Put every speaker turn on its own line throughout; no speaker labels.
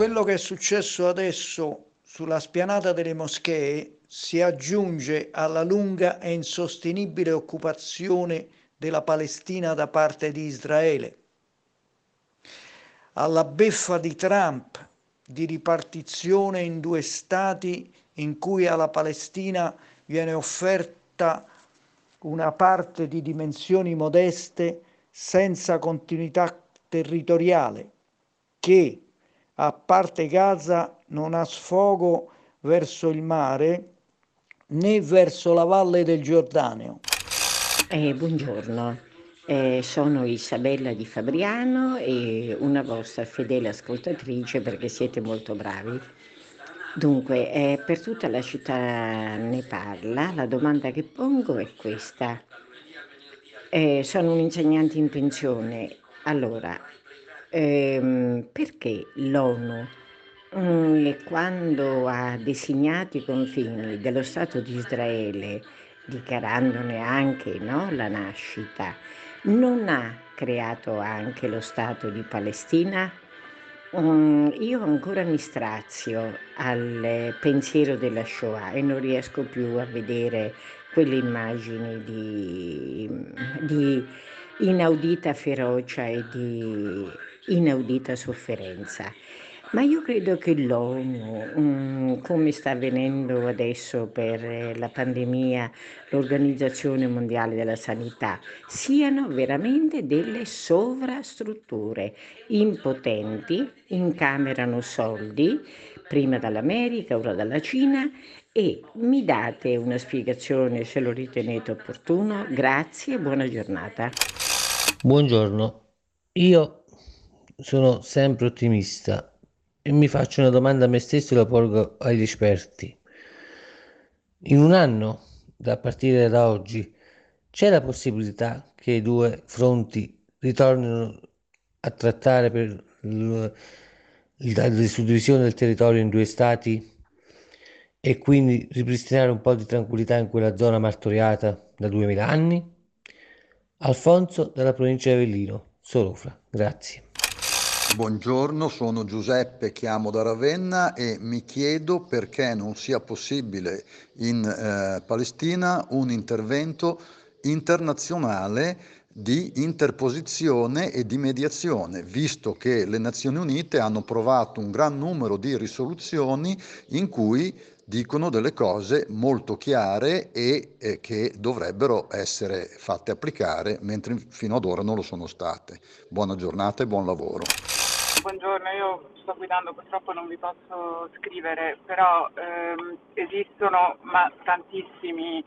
quello che è successo adesso sulla spianata delle moschee si aggiunge alla lunga e insostenibile occupazione della Palestina da parte di Israele, alla beffa di Trump di ripartizione in due stati in cui alla Palestina viene offerta una parte di dimensioni modeste senza continuità territoriale che, a parte Gaza, non ha sfogo verso il mare né verso la valle del Giordano.
Eh, buongiorno, eh, sono Isabella di Fabriano e una vostra fedele ascoltatrice perché siete molto bravi. Dunque, eh, per tutta la città ne parla, la domanda che pongo è questa. Eh, sono un insegnante in pensione, allora, ehm, perché l'ONU mm, quando ha designato i confini dello Stato di Israele, dichiarandone anche no, la nascita, non ha creato anche lo Stato di Palestina? Um, io ancora mi strazio al pensiero della Shoah e non riesco più a vedere quelle immagini di, di inaudita ferocia e di inaudita sofferenza. Ma io credo che l'ONU, mm, come sta avvenendo adesso per la pandemia, l'Organizzazione Mondiale della Sanità, siano veramente delle sovrastrutture impotenti, incamerano soldi, prima dall'America, ora dalla Cina, e mi date una spiegazione se lo ritenete opportuno. Grazie e buona giornata.
Buongiorno, io sono sempre ottimista e mi faccio una domanda a me stesso e la porgo agli esperti. In un anno, da partire da oggi, c'è la possibilità che i due fronti ritornino a trattare per la suddivisione del territorio in due stati e quindi ripristinare un po' di tranquillità in quella zona martoriata da duemila anni? Alfonso dalla provincia di Avellino, Solofra, grazie.
Buongiorno, sono Giuseppe, chiamo da Ravenna e mi chiedo perché non sia possibile in eh, Palestina un intervento internazionale di interposizione e di mediazione, visto che le Nazioni Unite hanno provato un gran numero di risoluzioni in cui dicono delle cose molto chiare e eh, che dovrebbero essere fatte applicare, mentre fino ad ora non lo sono state. Buona giornata e buon lavoro.
Buongiorno, io sto guidando, purtroppo non vi posso scrivere, però ehm, esistono ma, tantissime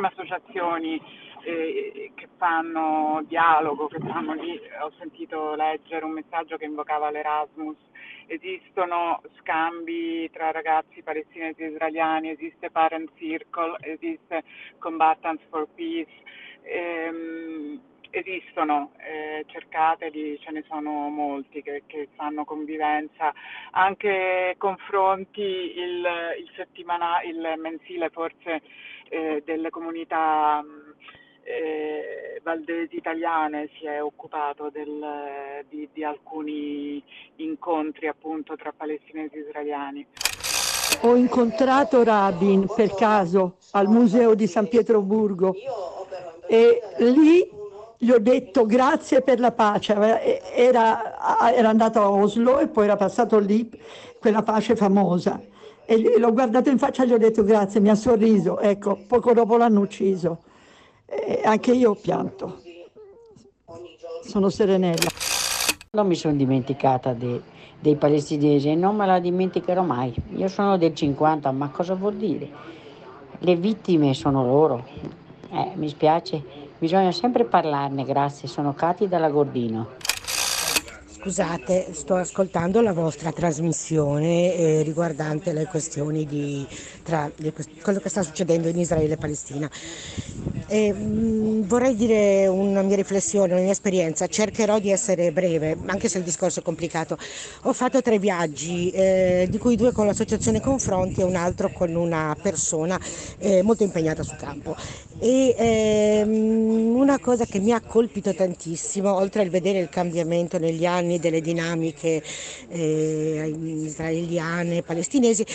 associazioni eh, che fanno dialogo, che fanno lì, ho sentito leggere un messaggio che invocava l'Erasmus, esistono scambi tra ragazzi palestinesi e israeliani, esiste Parent Circle, esiste Combatants for Peace. Ehm, esistono, eh, cercateli, ce ne sono molti che, che, fanno convivenza, anche confronti il, il, settimana, il mensile forse eh, delle comunità eh, valdesi italiane si è occupato del, di, di alcuni incontri appunto tra palestinesi e israeliani.
Ho incontrato Rabin per caso al museo di San Pietroburgo e lì gli ho detto grazie per la pace, era, era andato a Oslo e poi era passato lì quella pace famosa. E l'ho guardato in faccia e gli ho detto grazie, mi ha sorriso, ecco, poco dopo l'hanno ucciso. E anche io ho pianto. Sono Serenella.
Non mi sono dimenticata dei, dei palestinesi e non me la dimenticherò mai. Io sono del 50, ma cosa vuol dire? Le vittime sono loro. Eh, mi spiace, Bisogna sempre parlarne, grazie. Sono Cati dalla Gordino.
Scusate, sto ascoltando la vostra trasmissione eh, riguardante le questioni di tra, le, quello che sta succedendo in Israele e Palestina. E, mh, vorrei dire una mia riflessione, una mia esperienza, cercherò di essere breve, anche se il discorso è complicato. Ho fatto tre viaggi, eh, di cui due con l'associazione Confronti e un altro con una persona eh, molto impegnata sul campo. E ehm, una cosa che mi ha colpito tantissimo, oltre al vedere il cambiamento negli anni delle dinamiche eh, israeliane, palestinesi,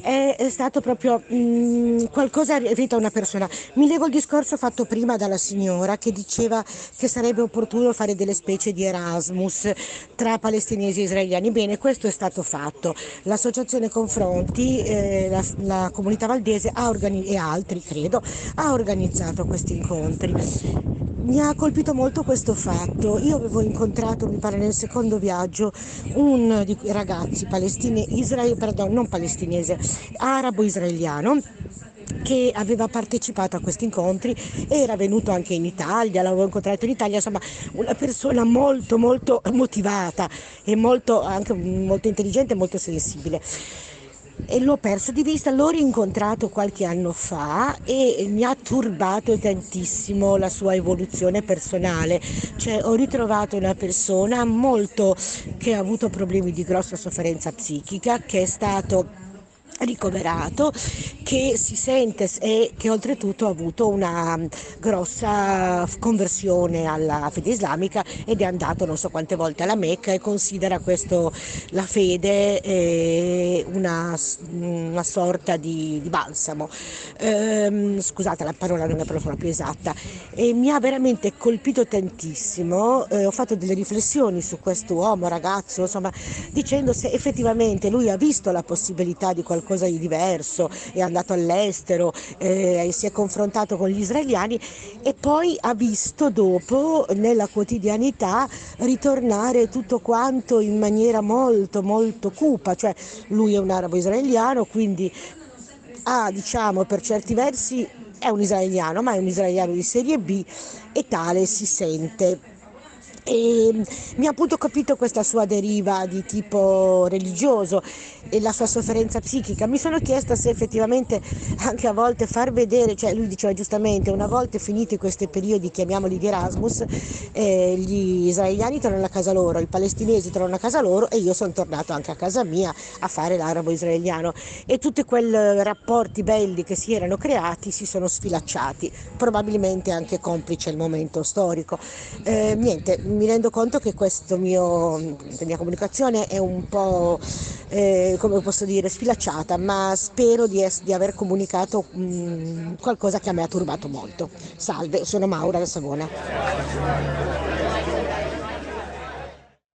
è, stato proprio mh, qualcosa riferito a una persona. Mi leggo il discorso fatto prima dalla signora che diceva che sarebbe opportuno fare delle specie di Erasmus tra palestinesi e israeliani. Bene, questo è stato fatto. L'associazione Confronti, eh, la, la, comunità valdese organi- e altri, credo, ha organizzato organizzato questi incontri. Mi ha colpito molto questo fatto. Io avevo incontrato, mi pare nel secondo viaggio, un di quei ragazzi palestinesi, Israele, pardon, non palestinese, arabo-israeliano che aveva partecipato a questi incontri, era venuto anche in Italia, l'avevo incontrato in Italia, insomma una persona molto molto motivata e molto, anche molto intelligente e molto sensibile e l'ho perso di vista, l'ho rincontrato qualche anno fa e mi ha turbato tantissimo la sua evoluzione personale, cioè ho ritrovato una persona molto che ha avuto problemi di grossa sofferenza psichica, che è stato ricoverato che si sente e che oltretutto ha avuto una grossa conversione alla fede islamica ed è andato non so quante volte alla Mecca e considera questo la fede eh, una, una, sorta di, di balsamo. Ehm, scusate la parola non è proprio esatta e mi ha veramente colpito tantissimo, eh, ho fatto delle riflessioni su questo uomo, ragazzo, insomma dicendo se effettivamente lui ha visto la possibilità di qualcosa qualcosa di diverso, è andato all'estero, eh, si è confrontato con gli israeliani e poi ha visto dopo nella quotidianità ritornare tutto quanto in maniera molto molto cupa, cioè lui è un arabo israeliano, quindi ha diciamo per certi versi è un israeliano, ma è un israeliano di serie B e tale si sente e mi ha appunto capito questa sua deriva di tipo religioso e la sua sofferenza psichica. Mi sono chiesta se effettivamente anche a volte far vedere, cioè lui diceva giustamente, una volta finiti questi periodi, chiamiamoli di Erasmus, eh, gli israeliani tornano a casa loro, i palestinesi tornano a casa loro e io sono tornato anche a casa mia a fare l'arabo israeliano e tutti quei rapporti belli che si erano creati si sono sfilacciati, probabilmente anche complice il momento storico. Eh, niente, mi rendo conto che questa mia comunicazione è un po', eh, come posso dire, sfilacciata, ma spero di, es- di aver comunicato mh, mm, qualcosa che a me ha turbato molto. Salve, sono Maura da Savona.